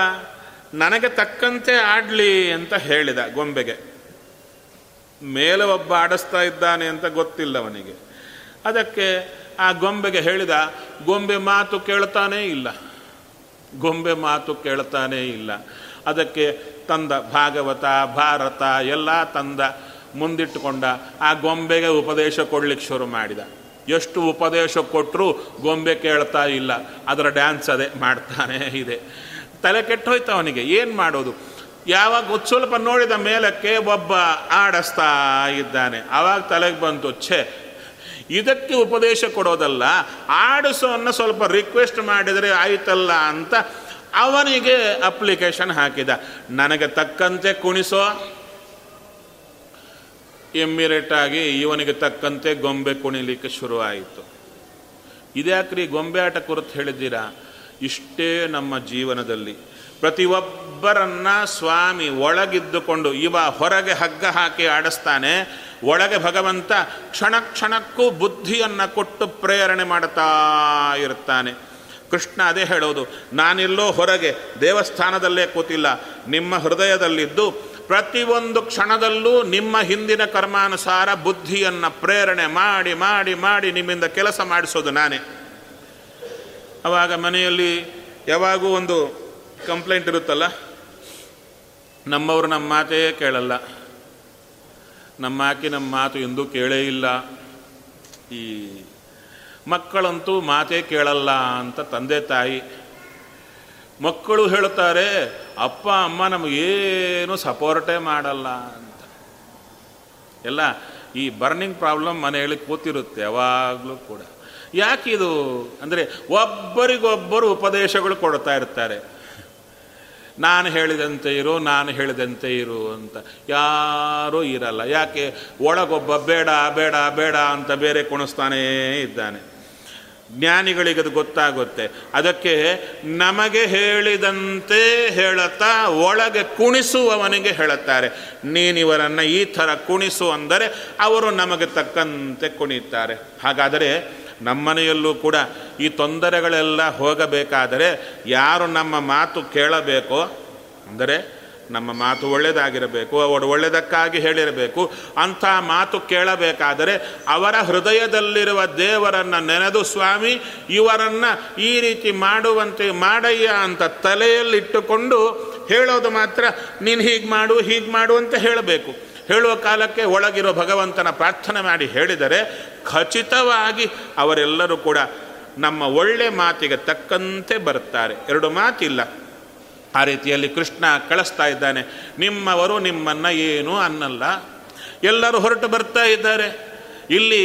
ನನಗೆ ತಕ್ಕಂತೆ ಆಡಲಿ ಅಂತ ಹೇಳಿದ ಗೊಂಬೆಗೆ. ಮೇಲೆ ಒಬ್ಬ ಆಡಿಸ್ತಾ ಇದ್ದಾನೆ ಅಂತ ಗೊತ್ತಿಲ್ಲ ಅವನಿಗೆ. ಅದಕ್ಕೆ ಆ ಗೊಂಬೆಗೆ ಹೇಳಿದ, ಗೊಂಬೆ ಮಾತು ಕೇಳ್ತಾನೇ ಇಲ್ಲ. ಗೊಂಬೆ ಮಾತು ಕೇಳ್ತಾನೇ ಇಲ್ಲ. ಅದಕ್ಕೆ ತಂದ ಭಾಗವತ, ಭಾರತ, ಎಲ್ಲ ತಂದ ಮುಂದಿಟ್ಟುಕೊಂಡ ಆ ಗೊಂಬೆಗೆ ಉಪದೇಶ ಕೊಡ್ಲಿಕ್ಕೆ ಶುರು ಮಾಡಿದ. ಎಷ್ಟು ಉಪದೇಶ ಕೊಟ್ಟರೂ ಗೊಂಬೆ ಕೇಳ್ತಾ ಇಲ್ಲ. ಅದರ ಡ್ಯಾನ್ಸ್ ಅದೇ ಮಾಡ್ತಾನೆ ಇದೆ. ತಲೆ ಕೆಟ್ಟೋಯ್ತು ಅವನಿಗೆ. ಏನು ಮಾಡೋದು? ಯಾವಾಗ ಸ್ವಲ್ಪ ನೋಡಿದ ಮೇಲಕ್ಕೆ ಒಬ್ಬ ಆಡಿಸ್ತಾ ಇದ್ದಾನೆ. ಆವಾಗ ತಲೆಗೆ ಬಂತು, ಛೇ, ಇದಕ್ಕೆ ಉಪದೇಶ ಕೊಡೋದಲ್ಲ. ಆಡಿಸೋನ್ನ ಸ್ವಲ್ಪ ರಿಕ್ವೆಸ್ಟ್ ಮಾಡಿದರೆ ಆಯ್ತಲ್ಲ ಅಂತ ಅವನಿಗೆ ಅಪ್ಲಿಕೇಶನ್ ಹಾಕಿದ. ನನಗೆ ತಕ್ಕಂತೆ ಕುಣಿಸೋ ಇಮ್ಮಿಡಿಯೇಟ್ ಆಗಿ ಇವನಿಗೆ ತಕ್ಕಂತೆ ಗೊಂಬೆ ಕುಣಿಲಿಕ್ಕೆ ಶುರುವಾಯಿತು. ಇದ್ಯಾಕ್ರಿ ಗೊಂಬೆ ಆಟ ಕುರಿತು ಹೇಳಿದ್ದೀರಾ? ಇಷ್ಟೇ ನಮ್ಮ ಜೀವನದಲ್ಲಿ. ಪ್ರತಿಯೊಬ್ಬರನ್ನ ಸ್ವಾಮಿ ಒಳಗಿದ್ದುಕೊಂಡು ಇವ ಹೊರಗೆ ಹಗ್ಗ ಹಾಕಿ ಆಡಿಸ್ತಾನೆ, ಒಳಗೆ ಭಗವಂತ ಕ್ಷಣ ಕ್ಷಣಕ್ಕೂ ಬುದ್ಧಿಯನ್ನು ಕೊಟ್ಟು ಪ್ರೇರಣೆ ಮಾಡ್ತಾ ಇರ್ತಾನೆ. ಕೃಷ್ಣ ಅದೇ ಹೇಳೋದು, ನಾನೆಲ್ಲೋ ಹೊರಗೆ ದೇವಸ್ಥಾನದಲ್ಲೇ ಕೂತಿಲ್ಲ, ನಿಮ್ಮ ಹೃದಯದಲ್ಲಿದ್ದು ಪ್ರತಿಯೊಂದು ಕ್ಷಣದಲ್ಲೂ ನಿಮ್ಮ ಹಿಂದಿನ ಕರ್ಮಾನುಸಾರ ಬುದ್ಧಿಯನ್ನು ಪ್ರೇರಣೆ ಮಾಡಿ ಮಾಡಿ ಮಾಡಿ ನಿಮ್ಮಿಂದ ಕೆಲಸ ಮಾಡಿಸೋದು ನಾನೇ. ಅವಾಗ ಮನೆಯಲ್ಲಿ ಯಾವಾಗೂ ಒಂದು ಕಂಪ್ಲೇಂಟ್ ಇರುತ್ತಲ್ಲ, ನಮ್ಮವರು ನಮ್ಮ ಮಾತೇ ಕೇಳಲ್ಲ. ನಮ್ಮ ಆಕೆ ನಮ್ಮ ಮಾತು ಎಂದೂ ಕೇಳೇ ಇಲ್ಲ. ಈ ಮಕ್ಕಳಂತೂ ಮಾತೇ ಕೇಳಲ್ಲ ಅಂತ ತಂದೆ ತಾಯಿ ಮಕ್ಕಳು ಹೇಳ್ತಾರೆ ಅಪ್ಪ, ಅಮ್ಮ, ನಮಗೇನು ಸಪೋರ್ಟೇ ಮಾಡಲ್ಲ ಅಂತ. ಎಲ್ಲ, ಈ ಬರ್ನಿಂಗ್ ಪ್ರಾಬ್ಲಮ್ ಮನೆಯಲ್ಲಿ ಕೂತಿರುತ್ತೆ ಯಾವಾಗಲೂ ಕೂಡ. ಯಾಕಿದು ಅಂದರೆ ಒಬ್ಬರಿಗೊಬ್ಬರು ಉಪದೇಶಗಳು ಕೊಡ್ತಾ ಇರ್ತಾರೆ. ನಾನು ಹೇಳಿದಂತೆ ಇರು, ನಾನು ಹೇಳಿದಂತೆ ಇರು ಅಂತ. ಯಾರೂ ಇರಲ್ಲ. ಯಾಕೆ? ಒಳಗೊಬ್ಬ ಬೇಡ ಬೇಡ ಬೇಡ ಅಂತ ಬೇರೆ ಕುಣಿಸ್ತಾನೇ ಇದ್ದಾನೆ. ಜ್ಞಾನಿಗಳಿಗೆ ಅದು ಗೊತ್ತಾಗುತ್ತೆ. ಅದಕ್ಕೆ ನಮಗೆ ಹೇಳಿದಂತೆ ಹೇಳುತ್ತಾ ಒಳಗೆ ಕುಣಿಸುವವನಿಗೆ ಹೇಳುತ್ತಾರೆ. ನೀನಿವರನ್ನು ಈ ಥರ ಕುಣಿಸು ಅಂದರೆ ಅವರು ನಮಗೆ ತಕ್ಕಂತೆ ಕುಣಿತಾರೆ ಹಾಗಾದರೆ ನಮ್ಮನೆಯಲ್ಲೂ ಕೂಡ ಈ ತೊಂದರೆಗಳೆಲ್ಲ ಹೋಗಬೇಕಾದರೆ ಯಾರು ನಮ್ಮ ಮಾತು ಕೇಳಬೇಕೋ ಅಂದರೆ ನಮ್ಮ ಮಾತು ಒಳ್ಳೆಯದಾಗಿರಬೇಕು, ಅವರು ಒಳ್ಳೆಯದಕ್ಕಾಗಿ ಹೇಳಿರಬೇಕು, ಅಂಥ ಮಾತು ಕೇಳಬೇಕಾದರೆ ಅವರ ಹೃದಯದಲ್ಲಿರುವ ದೇವರನ್ನು ನೆನೆದು, ಸ್ವಾಮಿ, ಇವರನ್ನು ಈ ರೀತಿ ಮಾಡುವಂತೆ ಮಾಡಯ್ಯ ಅಂತ ತಲೆಯಲ್ಲಿಟ್ಟುಕೊಂಡು ಹೇಳೋದು ಮಾತ್ರ, ನೀನು ಹೀಗೆ ಮಾಡು ಹೀಗೆ ಮಾಡು ಅಂತ ಹೇಳಬೇಕು. ಹೇಳುವ ಕಾಲಕ್ಕೆ ಒಳಗಿರೋ ಭಗವಂತನ ಪ್ರಾರ್ಥನೆ ಮಾಡಿ ಹೇಳಿದರೆ ಖಚಿತವಾಗಿ ಅವರೆಲ್ಲರೂ ಕೂಡ ನಮ್ಮ ಒಳ್ಳೆ ಮಾತಿಗೆ ತಕ್ಕಂತೆ ಬರುತ್ತಾರೆ. ಎರಡು ಮಾತಿಲ್ಲ. ಆ ರೀತಿಯಲ್ಲಿ ಕೃಷ್ಣ ಕಳಿಸ್ತಾ ಇದ್ದಾನೆ. ನಿಮ್ಮವರು ನಿಮ್ಮನ್ನು ಏನೂ ಅನ್ನಲ್ಲ. ಎಲ್ಲರೂ ಹೊರಟು ಬರ್ತಾ ಇದ್ದಾರೆ. ಇಲ್ಲಿ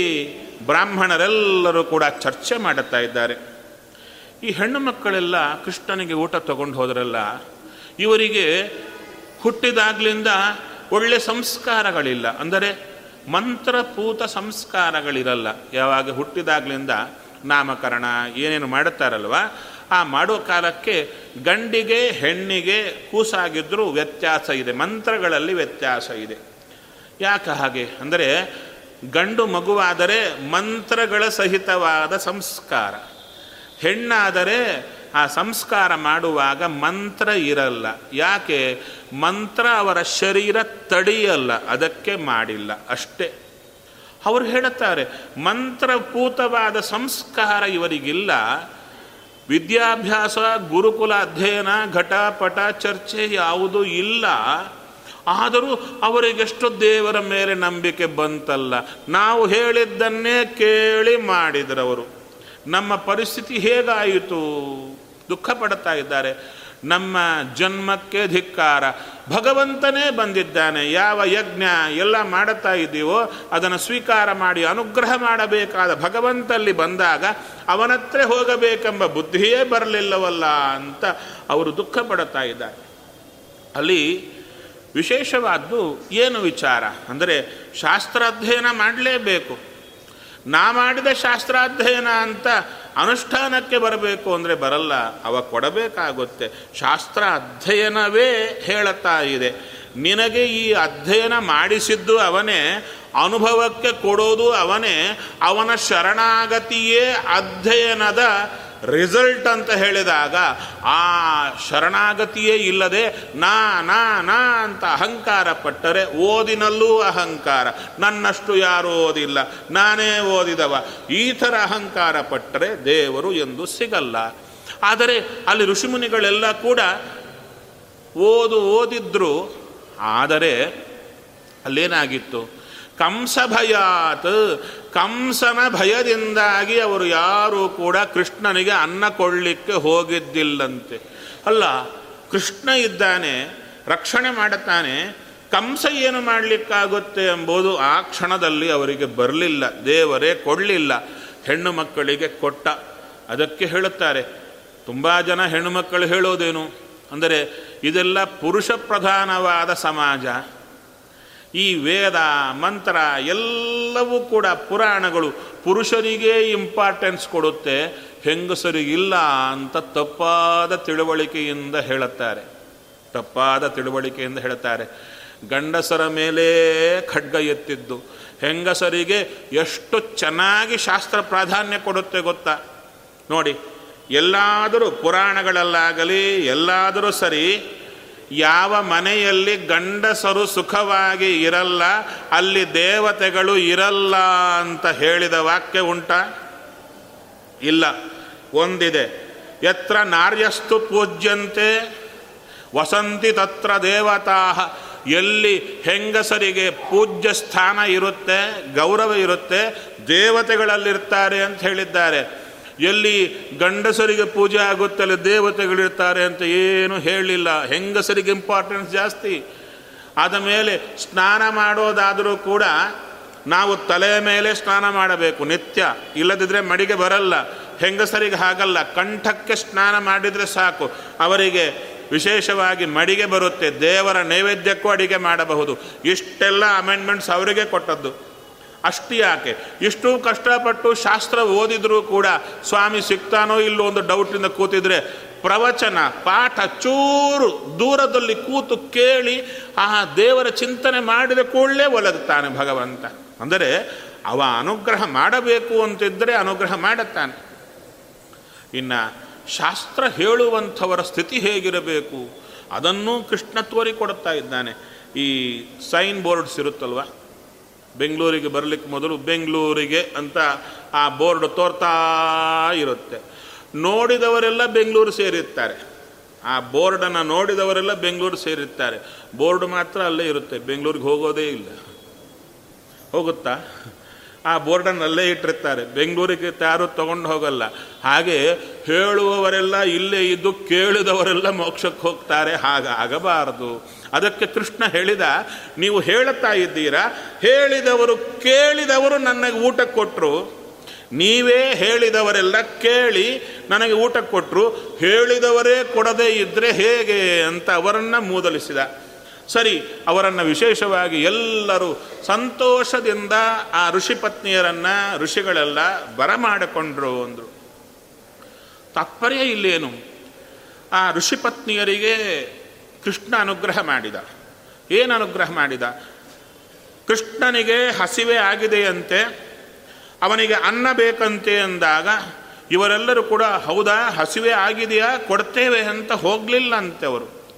ಬ್ರಾಹ್ಮಣರೆಲ್ಲರೂ ಕೂಡ ಚರ್ಚೆ ಮಾಡುತ್ತಾ ಇದ್ದಾರೆ. ಈ ಹೆಣ್ಣು ಮಕ್ಕಳೆಲ್ಲ ಕೃಷ್ಣನಿಗೆ ಊಟ ತಗೊಂಡು ಹೋದ್ರಲ್ಲ, ಇವರಿಗೆ ಹುಟ್ಟಿದಾಗ್ಲಿಂದ ಒಳ್ಳೆ ಸಂಸ್ಕಾರಗಳಿಲ್ಲ. ಅಂದರೆ ಮಂತ್ರಪೂತ ಸಂಸ್ಕಾರಗಳಿರಲ್ಲ. ಯಾವಾಗ ಹುಟ್ಟಿದಾಗ್ಲಿಂದ ನಾಮಕರಣ ಏನೇನು ಮಾಡುತ್ತಾರಲ್ವ ಆ ಮಾಡೋ ಕಾಲಕ್ಕೆ ಗಂಡಿಗೆ ಹೆಣ್ಣಿಗೆ ಕೂಸಾಗಿದ್ದರೂ ವ್ಯತ್ಯಾಸ ಇದೆ, ಮಂತ್ರಗಳಲ್ಲಿ ವ್ಯತ್ಯಾಸ ಇದೆ. ಯಾಕೆ ಹಾಗೆ? ಅಂದರೆ ಗಂಡು ಮಗುವಾದರೆ ಮಂತ್ರಗಳ ಸಹಿತವಾದ ಸಂಸ್ಕಾರ. ಹೆಣ್ಣಾದರೆ ಆ ಸಂಸ್ಕಾರ ಮಾಡುವಾಗ ಮಂತ್ರ ಇರಲ್ಲ. ಯಾಕೆ? ಮಂತ್ರ ಅವರ ಶರೀರ ತಡೆಯಲ್ಲ, ಅದಕ್ಕೆ ಮಾಡಿಲ್ಲ, ಅಷ್ಟೇ. ಅವರು ಹೇಳುತ್ತಾರೆ ಮಂತ್ರಪೂತವಾದ ಸಂಸ್ಕಾರ ಇವರಿಗಿಲ್ಲ. ವಿದ್ಯಾಭ್ಯಾಸ, ಗುರುಕುಲ ಅಧ್ಯಯನ ಘಟಪಟ ಚರ್ಚೆ ಯಾವುದೂ ಇಲ್ಲ. ಆದರೂ ಅವರಿಗೆಷ್ಟು ದೇವರ ಮೇಲೆ ನಂಬಿಕೆ ಬಂತಲ್ಲ. ನಾವು ಹೇಳಿದ್ದನ್ನೇ ಕೇಳಿ ಮಾಡಿದ್ರವರು. ನಮ್ಮ ಪರಿಸ್ಥಿತಿ ಹೇಗಾಯಿತು? ದುಃಖ ಪಡ್ತಾ ಇದ್ದಾರೆ. ನಮ್ಮ ಜನ್ಮಕ್ಕೆ ಧಿಕ್ಕಾರ. ಭಗವಂತನೇ ಬಂದಿದ್ದಾನೆ. ಯಾವ ಯಜ್ಞ ಎಲ್ಲ ಮಾಡುತ್ತಾ ಇದ್ದೀವೋ ಅದನ್ನು ಸ್ವೀಕಾರ ಮಾಡಿ ಅನುಗ್ರಹ ಮಾಡಬೇಕಾದ ಭಗವಂತಲ್ಲಿ ಬಂದಾಗ ಅವನತ್ರ ಹೋಗಬೇಕೆಂಬ ಬುದ್ಧಿಯೇ ಬರಲಿಲ್ಲವಲ್ಲ ಅಂತ ಅವರು ದುಃಖ ಪಡುತ್ತಾ ಇದ್ದಾರೆ. ಅಲ್ಲಿ ವಿಶೇಷವಾದ್ದು ಏನು ವಿಚಾರ? ಅಂದರೆ ಶಾಸ್ತ್ರಾಧ್ಯಯನ ಮಾಡಲೇಬೇಕು. ನಾ ಮಾಡಿದ ಶಾಸ್ತ್ರಾಧ್ಯಯನ ಅಂತ ಅನುಷ್ಠಾನಕ್ಕೆ ಬರಬೇಕು ಅಂದರೆ ಬರಲ್ಲ, ಅವ ಕೊಡಬೇಕಾಗುತ್ತೆ. ಶಾಸ್ತ್ರ ಅಧ್ಯಯನವೇ ಹೇಳುತ್ತಾ ಇದೆ. ನಿನಗೆ ಈ ಅಧ್ಯಯನ ಮಾಡಿಸಿದ್ದು ಅವನೇ, ಅನುಭವಕ್ಕೆ ಕೊಡೋದು ಅವನೇ, ಅವನ ಶರಣಾಗತಿಯೇ ಅಧ್ಯಯನದ ರಿಸಲ್ಟ್ ಅಂತ ಹೇಳಿದಾಗ, ಆ ಶರಣಾಗತಿಯೇ ಇಲ್ಲದೆ, ನಾ ನಾ ನಾ ಅಂತ ಅಹಂಕಾರ ಪಟ್ಟರೆ ಓದಿನಲ್ಲೂ ಅಹಂಕಾರ. ನನ್ನಷ್ಟು ಯಾರೂ ಓದಿಲ್ಲ, ನಾನೇ ಓದಿದವ. ಈ ಥರ ಅಹಂಕಾರ ಪಟ್ಟರೆ ದೇವರು ಎಂದು ಸಿಗಲ್ಲ. ಆದರೆ ಅಲ್ಲಿ ಋಷಿಮುನಿಗಳೆಲ್ಲ ಕೂಡ ಓದು ಓದಿದ್ರು, ಆದರೆ ಅಲ್ಲೇನಾಗಿತ್ತು? ಕಂಸ ಭಯಾತ್ ಕಂಸನ ಭಯದಿಂದಾಗಿ ಅವರು ಯಾರೂ ಕೂಡ ಕೃಷ್ಣನಿಗೆ ಅನ್ನ ಕೊಡಲಿಕ್ಕೆ ಹೋಗಿದ್ದಿಲ್ಲಂತೆ. ಅಲ್ಲ, ಕೃಷ್ಣ ಇದ್ದಾನೆ, ರಕ್ಷಣೆ ಮಾಡುತ್ತಾನೆ, ಕಂಸ ಏನು ಮಾಡಲಿಕ್ಕಾಗುತ್ತೆ ಎಂಬುದು ಆ ಕ್ಷಣದಲ್ಲಿ ಅವರಿಗೆ ಬರಲಿಲ್ಲ, ದೇವರೇ ಕೊಡಲಿಲ್ಲ, ಹೆಣ್ಣು ಮಕ್ಕಳಿಗೆ ಕೊಟ್ಟ. ಅದಕ್ಕೆ ಹೇಳುತ್ತಾರೆ, ತುಂಬ ಜನ ಹೆಣ್ಣು ಮಕ್ಕಳು ಹೇಳೋದೇನು? ಅಂದರೆ, ಇದೆಲ್ಲ ಪುರುಷ ಪ್ರಧಾನವಾದ ಸಮಾಜ. ಈ ವೇದ, ಮಂತ್ರ ಎಲ್ಲವೂ ಕೂಡ ಪುರಾಣಗಳು. ಪುರುಷರಿಗೆ ಇಂಪಾರ್ಟೆನ್ಸ್ ಕೊಡುತ್ತೆ, ಹೆಂಗಸರಿಗಿಲ್ಲ ಅಂತ ತಪ್ಪಾದ ತಿಳುವಳಿಕೆಯಿಂದ ಹೇಳುತ್ತಾರೆ. ತಪ್ಪಾದ ತಿಳುವಳಿಕೆಯಿಂದ ಹೇಳುತ್ತಾರೆ. ಗಂಡಸರ ಮೇಲೆ ಖಡ್ಗ ಎತ್ತಿದ್ದು, ಹೆಂಗಸರಿಗೆ ಎಷ್ಟು ಚೆನ್ನಾಗಿ ಶಾಸ್ತ್ರ ಪ್ರಾಧಾನ್ಯ ಕೊಡುತ್ತೆ ಗೊತ್ತಾ? ನೋಡಿ, ಎಲ್ಲಾದರೂ ಪುರಾಣಗಳಲ್ಲಾಗಲಿ, ಎಲ್ಲಾದರೂ ಸರಿ ಯಾವ ಮನೆಯಲ್ಲಿ ಗಂಡಸರು ಸುಖವಾಗಿ ಇರಲ್ಲ, ಅಲ್ಲಿ ದೇವತೆಗಳು ಇರಲ್ಲ ಅಂತ ಹೇಳಿದ ವಾಕ್ಯ ಉಂಟಾ? ಇಲ್ಲ. ಒಂದಿದೆ. ಯತ್ರ ನಾರ್ಯಸ್ತು ಪೂಜ್ಯಂತೆ, ವಸಂತಿ ತತ್ರ ದೇವತಾ. ಎಲ್ಲಿ ಹೆಂಗಸರಿಗೆ ಪೂಜ್ಯ ಸ್ಥಾನ ಇರುತ್ತೆ, ಗೌರವ ಇರುತ್ತೆ, ದೇವತೆಗಳಲ್ಲಿರ್ತಾರೆ ಅಂತ ಹೇಳಿದ್ದಾರೆ. ಎಲ್ಲಿ ಗಂಡಸರಿಗೆ ಪೂಜೆ ಆಗುತ್ತೆ ಅಲ್ಲಿ ದೇವತೆಗಳಿರ್ತಾರೆ ಅಂತ ಏನು ಹೇಳಿಲ್ಲ. ಹೆಂಗಸರಿಗೆ ಇಂಪಾರ್ಟೆನ್ಸ್ ಜಾಸ್ತಿ. ಆದ ಮೇಲೆ ಸ್ನಾನ ಮಾಡೋದಾದರೂ ಕೂಡ ನಾವು ತಲೆಯ ಮೇಲೆ ಸ್ನಾನ ಮಾಡಬೇಕು ನಿತ್ಯ. ಇಲ್ಲದಿದ್ದರೆ ಮಡಿಗೆ ಬರಲ್ಲ. ಹೆಂಗಸರಿಗೆ ಹಾಗಲ್ಲ. ಕಂಠಕ್ಕೆ ಸ್ನಾನ ಮಾಡಿದರೆ ಸಾಕು. ಅವರಿಗೆ ವಿಶೇಷವಾಗಿ ಮಡಿಗೆ ಬರುತ್ತೆ. ದೇವರ ನೈವೇದ್ಯಕ್ಕೂ ಅಡಿಗೆ ಮಾಡಬಹುದು. ಇಷ್ಟೆಲ್ಲ ಅಮೆಂಡ್ಮೆಂಟ್ಸ್ ಅವರಿಗೆ ಕೊಟ್ಟದ್ದು. ಅಷ್ಟು ಯಾಕೆ? ಇಷ್ಟು ಕಷ್ಟಪಟ್ಟು ಶಾಸ್ತ್ರ ಓದಿದ್ರೂ ಕೂಡ ಸ್ವಾಮಿ ಸಿಗ್ತಾನೋ ಇಲ್ಲೋ ಒಂದು ಡೌಟಿಂದ ಕೂತಿದ್ರೆ ಪ್ರವಚನ, ಪಾಠ ಚೂರು ದೂರದಲ್ಲಿ ಕೂತು ಕೇಳಿ ಆ ದೇವರ ಚಿಂತನೆ ಮಾಡಿದ ಕೂಡಲೇ ಒಲಗುತ್ತಾನೆ ಭಗವಂತ. ಅಂದರೆ ಅವ ಅನುಗ್ರಹ ಮಾಡಬೇಕು ಅಂತಿದ್ದರೆ ಅನುಗ್ರಹ ಮಾಡುತ್ತಾನೆ. ಇನ್ನು ಶಾಸ್ತ್ರ ಹೇಳುವಂಥವರ ಸ್ಥಿತಿ ಹೇಗಿರಬೇಕು? ಅದನ್ನು ಕೃಷ್ಣ ತೋರಿಕೊಡುತ್ತಾ ಇದ್ದಾನೆ. ಈ ಸೈನ್ ಬೋರ್ಡ್ಸ್ ಇರುತ್ತಲ್ವ? ಬೆಂಗಳೂರಿಗೆ ಬರಲಿಕ್ಕೆ ಮೊದಲು ಬೆಂಗಳೂರಿಗೆ ಅಂತ ಆ ಬೋರ್ಡ್ ತೋರ್ತಾ ಇರುತ್ತೆ. ನೋಡಿದವರೆಲ್ಲ ಬೆಂಗಳೂರು ಸೇರಿರ್ತಾರೆ. ಆ ಬೋರ್ಡನ್ನು ನೋಡಿದವರೆಲ್ಲ ಬೆಂಗಳೂರು ಸೇರಿರ್ತಾರೆ. ಬೋರ್ಡ್ ಮಾತ್ರ ಅಲ್ಲೇ ಇರುತ್ತೆ. ಬೆಂಗಳೂರಿಗೆ ಹೋಗೋದೇ ಇಲ್ಲ. ಹೋಗುತ್ತಾ? ಆ ಬೋರ್ಡನ್ನು ಅಲ್ಲೇ ಇಟ್ಟಿರ್ತಾರೆ. ಬೆಂಗಳೂರಿಗೆ ಯಾರು ತಗೊಂಡು ಹೋಗಲ್ಲ. ಹಾಗೆ ಹೇಳುವವರೆಲ್ಲ ಇಲ್ಲೇ ಇದ್ದು ಕೇಳಿದವರೆಲ್ಲ ಮೋಕ್ಷಕ್ಕೆ ಹೋಗ್ತಾರೆ. ಹಾಗಾಗಬಾರದು ಅದಕ್ಕೆ ಕೃಷ್ಣ ಹೇಳಿದ, ನೀವು ಹೇಳುತ್ತಾ ಇದ್ದೀರಾ? ಹೇಳಿದವರು ಕೇಳಿದವರು ನನಗೆ ಊಟ ಕೊಟ್ಟರು ನೀವೇ ಹೇಳಿದವರೆಲ್ಲ ಕೇಳಿ ನನಗೆ ಊಟ ಕೊಟ್ಟರು ಹೇಳಿದವರೇ ಕೊಡದೇ ಇದ್ದರೆ ಹೇಗೆ? ಅಂತ ಅವರನ್ನು ಮೂದಲಿಸಿದ. ಸರಿ, ಅವರನ್ನು ವಿಶೇಷವಾಗಿ ಎಲ್ಲರೂ ಸಂತೋಷದಿಂದ ಆ ಋಷಿ ಪತ್ನಿಯರನ್ನು, ಋಷಿಗಳೆಲ್ಲ ಬರಮಾಡಿಕೊಂಡ್ರು ಅಂದರು. ತಾತ್ಪರ್ಯ ಇಲ್ಲೇನು? ಆ ಋಷಿ ಪತ್ನಿಯರಿಗೆ ಕೃಷ್ಣ ಅನುಗ್ರಹ ಮಾಡಿದ. ಏನು ಅನುಗ್ರಹ ಮಾಡಿದ? ಕೃಷ್ಣನಿಗೆ ಹಸಿವೆ ಆಗಿದೆಯಂತೆ, ಅವನಿಗೆ ಅನ್ನ ಬೇಕಂತೆ ಅಂದಾಗ, ಇವರೆಲ್ಲರೂ ಕೂಡ, ಹೌದಾ, ಹಸಿವೆ ಆಗಿದೆಯಾ? ಕೊಡ್ತೇವೆ ಅಂತ ಹೋಗಲಿಲ್ಲ ಅಂತೆ ಅವರು.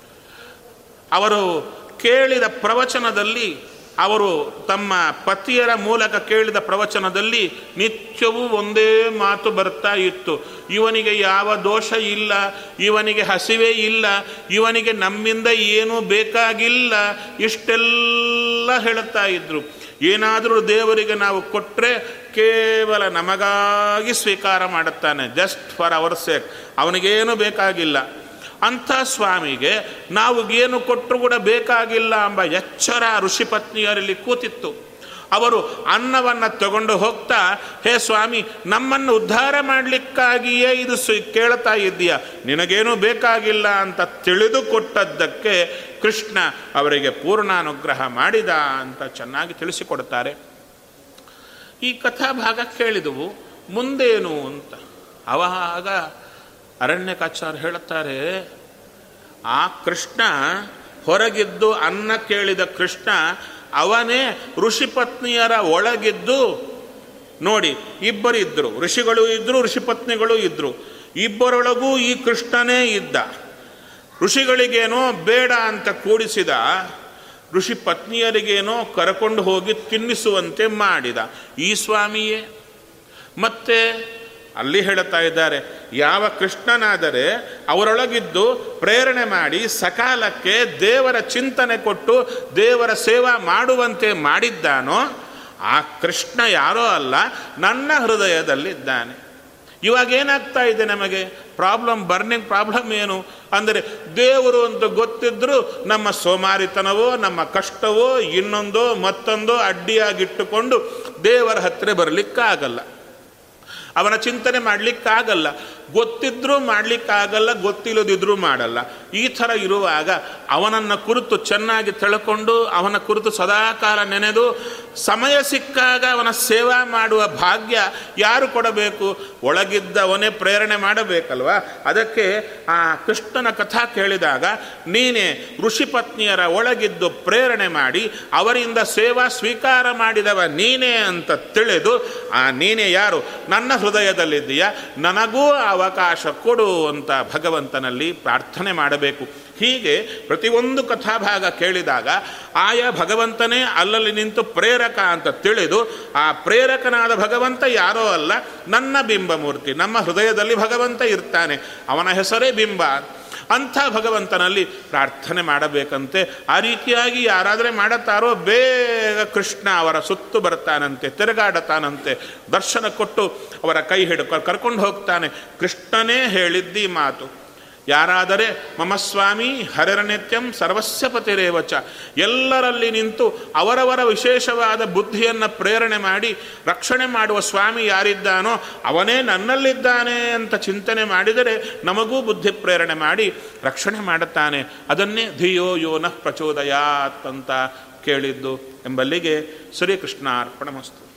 ಅವರು ಕೇಳಿದ ಪ್ರವಚನದಲ್ಲಿ ಅವರು ತಮ್ಮ ಪತಿಯರ ಮೂಲಕ ಕೇಳಿದ ಪ್ರವಚನದಲ್ಲಿ ನಿತ್ಯವೂ ಒಂದೇ ಮಾತು ಬರ್ತಾ ಇತ್ತು. ಇವನಿಗೆ ಯಾವ ದೋಷ ಇಲ್ಲ, ಇವನಿಗೆ ಹಸಿವೆ ಇಲ್ಲ, ಇವನಿಗೆ ನಮ್ಮಿಂದ ಏನೂ ಬೇಕಾಗಿಲ್ಲ ಇಷ್ಟೆಲ್ಲ ಹೇಳುತ್ತಾ ಇದ್ರು. ಏನಾದರೂ ದೇವರಿಗೆ ನಾವು ಕೊಟ್ಟರೆ ಕೇವಲ ನಮಗಾಗಿ ಸ್ವೀಕಾರ ಮಾಡುತ್ತಾನೆ ಜಸ್ಟ್ ಫಾರ್ ಅವರ್ ಸೇಕ್ ಅವನಿಗೇನು ಬೇಕಾಗಿಲ್ಲ. ಅಂಥ ಸ್ವಾಮಿಗೆ ನಾವು ಏನು ಕೊಟ್ಟರು ಕೂಡ ಬೇಕಾಗಿಲ್ಲ ಎಂಬ ಎಚ್ಚರ ಋಷಿ ಪತ್ನಿಯರಲ್ಲಿ ಕೂತಿತ್ತು. ಅವರು ಅನ್ನವನ್ನು ತಗೊಂಡು ಹೋಗ್ತಾ, ಹೇ ಸ್ವಾಮಿ, ನಮ್ಮನ್ನು ಉದ್ಧಾರ ಮಾಡಲಿಕ್ಕಾಗಿಯೇ ಇದು ಕೇಳ್ತಾ ಇದ್ದೀಯ? ನಿನಗೇನೂ ಬೇಕಾಗಿಲ್ಲ ಅಂತ ತಿಳಿದುಕೊಟ್ಟದ್ದಕ್ಕೆ ಕೃಷ್ಣ ಅವರಿಗೆ ಪೂರ್ಣಾನುಗ್ರಹ ಮಾಡಿದ ಅಂತ ಚೆನ್ನಾಗಿ ತಿಳಿಸಿಕೊಡ್ತಾರೆ. ಈ ಕಥಾಭಾಗ ಕೇಳಿದವು, ಮುಂದೇನು? ಅಂತ. ಅವಾಗ ಅರಣ್ಯಕಾಚಾರ್ಯ ಹೇಳುತ್ತಾರೆ, ಆ ಕೃಷ್ಣ ಹೊರಗಿದ್ದು ಅನ್ನ ಕೇಳಿದ ಕೃಷ್ಣ, ಅವನೇ ಋಷಿ ಪತ್ನಿಯರ ಒಳಗಿದ್ದು, ನೋಡಿ, ಇಬ್ಬರು ಇದ್ದರು ಋಷಿಗಳು ಇದ್ದರು ಋಷಿ ಪತ್ನಿಗಳು ಇದ್ದರು ಇಬ್ಬರೊಳಗೂ ಈ ಕೃಷ್ಣನೇ ಇದ್ದ. ಋಷಿಗಳಿಗೇನೋ ಬೇಡ ಅಂತ ಕೂಡಿಸಿದ ಋಷಿ ಪತ್ನಿಯರಿಗೇನೋ ಕರಕೊಂಡು ಹೋಗಿ ತಿನ್ನಿಸುವಂತೆ ಮಾಡಿದ. ಈ ಸ್ವಾಮಿಯೇ, ಮತ್ತೆ ಅಲ್ಲಿ ಹೇಳುತ್ತಾ ಇದ್ದಾರೆ, ಯಾವ ಕೃಷ್ಣನಾದರೆ ಅವರೊಳಗಿದ್ದು ಪ್ರೇರಣೆ ಮಾಡಿ ಸಕಾಲಕ್ಕೆ ದೇವರ ಚಿಂತನೆ ಕೊಟ್ಟು ದೇವರ ಸೇವಾ ಮಾಡುವಂತೆ ಮಾಡಿದ್ದಾನೋ, ಆ ಕೃಷ್ಣ ಯಾರೋ ಅಲ್ಲ, ನನ್ನ ಹೃದಯದಲ್ಲಿದ್ದಾನೆ. ಇವಾಗ ಏನಾಗ್ತಾ ಇದೆ ನಮಗೆ? ಪ್ರಾಬ್ಲಮ್, ಬರ್ನಿಂಗ್ ಪ್ರಾಬ್ಲಮ್ ಏನು? ಅಂದರೆ ದೇವರು ಅಂತ ಗೊತ್ತಿದ್ದರೂ ನಮ್ಮ ಸೋಮಾರಿತನವೋ, ನಮ್ಮ ಕಷ್ಟವೋ, ಇನ್ನೊಂದೋ, ಮತ್ತೊಂದೋ ಅಡ್ಡಿಯಾಗಿಟ್ಟುಕೊಂಡು ದೇವರ ಹತ್ತಿರ ಬರಲಿಕ್ಕಾಗಲ್ಲ. ಅವನ ಚಿಂತನೆ ಮಾಡಲಿಕ್ಕಾಗಲ್ಲ. ಗೊತ್ತಿದ್ರೂ ಮಾಡಲಿಕ್ಕಾಗಲ್ಲ, ಗೊತ್ತಿಲ್ಲದಿದ್ರೂ ಮಾಡಲ್ಲ. ಈ ಥರ ಇರುವಾಗ ಅವನನ್ನು ಕುರಿತು ಚೆನ್ನಾಗಿ ತಿಳ್ಕೊಂಡು, ಅವನ ಕುರಿತು ಸದಾಕಾಲ ನೆನೆದು, ಸಮಯ ಸಿಕ್ಕಾಗ ಅವನ ಸೇವಾ ಮಾಡುವ ಭಾಗ್ಯ ಯಾರು ಕೊಡಬೇಕು? ಒಳಗಿದ್ದವನೇ ಪ್ರೇರಣೆ ಮಾಡಬೇಕಲ್ವ? ಅದಕ್ಕೆ ಆ ಕೃಷ್ಣನ ಕಥಾ ಕೇಳಿದಾಗ, ನೀನೇ ಋಷಿ ಪತ್ನಿಯರ ಒಳಗಿದ್ದು ಪ್ರೇರಣೆ ಮಾಡಿ, ಅವರಿಂದ ಸೇವಾ ಸ್ವೀಕಾರ ಮಾಡಿದವ ನೀನೇ ಅಂತ ತಿಳಿದು, ಆ ನೀನೇ ಯಾರು? ನನ್ನ ಹೃದಯದಲ್ಲಿದ್ದೀಯ? ನನಗೂ ಅವಕಾಶ ಕೊಡು ಅಂತ ಭಗವಂತನಲ್ಲಿ ಪ್ರಾರ್ಥನೆ ಮಾಡಬೇಕು. ಹೀಗೆ ಪ್ರತಿಯೊಂದು ಕಥಾಭಾಗ ಕೇಳಿದಾಗ ಆಯಾ ಭಗವಂತನೇ ಅಲ್ಲಲ್ಲಿ ನಿಂತು ಪ್ರೇರಕ ಅಂತ ತಿಳಿದು ಆ ಪ್ರೇರಕನಾದ ಭಗವಂತ ಯಾರೋ ಅಲ್ಲ, ನನ್ನ ಬಿಂಬಮೂರ್ತಿ, ನಮ್ಮ ಹೃದಯದಲ್ಲಿ ಭಗವಂತ ಇರ್ತಾನೆ. ಅವನ ಹೆಸರೇ ಬಿಂಬ ಅಂಥ ಭಗವಂತನಲ್ಲಿ ಪ್ರಾರ್ಥನೆ ಮಾಡಬೇಕಂತೆ. ಆ ರೀತಿಯಾಗಿ ಯಾರಾದರೆ ಮಾಡುತ್ತಾರೋ ಬೇಗ ಕೃಷ್ಣ ಅವರ ಸುತ್ತು ಬರ್ತಾನಂತೆ, ತಿರುಗಾಡತಾನಂತೆ, ದರ್ಶನ ಕೊಟ್ಟು ಅವರ ಕೈ ಹಿಡ್ಕೊ, ಕರ್ಕೊಂಡು ಹೋಗ್ತಾನೆ. ಕೃಷ್ಣನೇ ಹೇಳಿದ್ದಿ ಮಾತು. ಯಾರಾದರೆ ಮಮ ಸ್ವಾಮಿ ಹರರನಿತ್ಯಂ ಸರ್ವಸ್ಯ ಪತಿರೇವಚ. ಎಲ್ಲರಲ್ಲಿ ನಿಂತು ಅವರವರ ವಿಶೇಷವಾದ ಬುದ್ಧಿಯನ್ನು ಪ್ರೇರಣೆ ಮಾಡಿ ರಕ್ಷಣೆ ಮಾಡುವ ಸ್ವಾಮಿ ಯಾರಿದ್ದಾನೋ ಅವನೇ ನನ್ನಲ್ಲಿದ್ದಾನೆ ಅಂತ ಚಿಂತನೆ ಮಾಡಿದರೆ ನಮಗೂ ಬುದ್ಧಿ ಪ್ರೇರಣೆ ಮಾಡಿ ರಕ್ಷಣೆ ಮಾಡುತ್ತಾನೆ. ಅದನ್ನೇ ಧಿಯೋ ಯೋನಃ ಪ್ರಚೋದಯಾತ್ ಅಂತ ಕೇಳಿದ್ದು ಎಂಬಲ್ಲಿಗೆ ಶ್ರೀಕೃಷ್ಣ ಅರ್ಪಣಮಸ್ತು